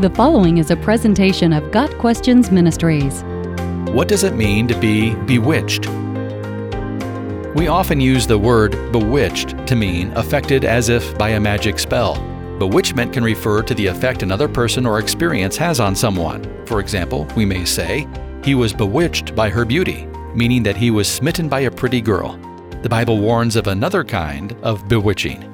The following is a presentation of Got Questions Ministries. What does it mean to be bewitched? We often use the word bewitched to mean affected as if by a magic spell. Bewitchment can refer to the effect another person or experience has on someone. For example, we may say, he was bewitched by her beauty, meaning that he was smitten by a pretty girl. The Bible warns of another kind of bewitching.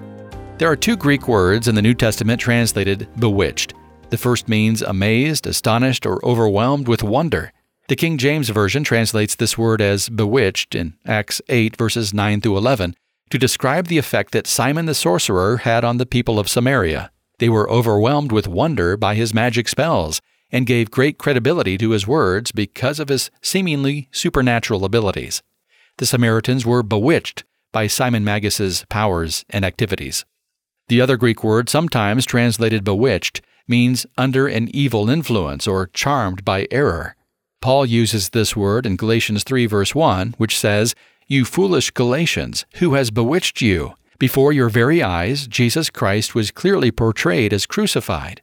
There are two Greek words in the New Testament translated bewitched. The first means amazed, astonished, or overwhelmed with wonder. The King James Version translates this word as bewitched in Acts 8, verses 9 through 11, to describe the effect that Simon the sorcerer had on the people of Samaria. They were overwhelmed with wonder by his magic spells and gave great credibility to his words because of his seemingly supernatural abilities. The Samaritans were bewitched by Simon Magus's powers and activities. The other Greek word, sometimes translated bewitched, means under an evil influence or charmed by error. Paul uses this word in Galatians 3, verse 1, which says, You foolish Galatians, who has bewitched you? Before your very eyes, Jesus Christ was clearly portrayed as crucified.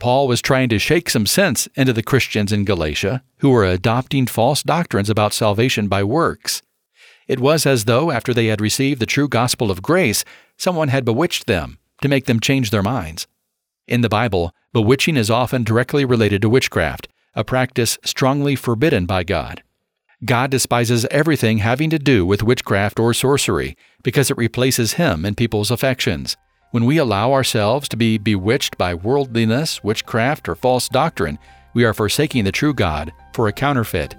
Paul was trying to shake some sense into the Christians in Galatia who were adopting false doctrines about salvation by works. It was as though, after they had received the true gospel of grace, someone had bewitched them to make them change their minds. In the Bible, bewitching is often directly related to witchcraft, a practice strongly forbidden by God. God despises everything having to do with witchcraft or sorcery because it replaces Him in people's affections. When we allow ourselves to be bewitched by worldliness, witchcraft, or false doctrine, we are forsaking the true God for a counterfeit.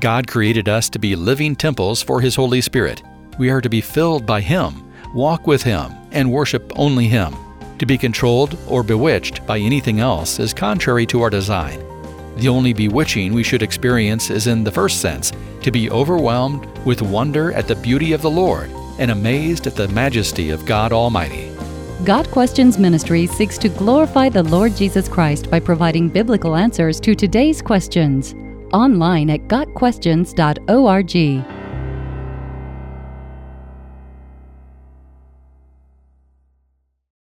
God created us to be living temples for His Holy Spirit. We are to be filled by Him, walk with Him, and worship only Him. To be controlled or bewitched by anything else is contrary to our design. The only bewitching we should experience is in the first sense to be overwhelmed with wonder at the beauty of the Lord and amazed at the majesty of God Almighty. Got Questions Ministry seeks to glorify the Lord Jesus Christ by providing biblical answers to today's questions. Online at GotQuestions.org.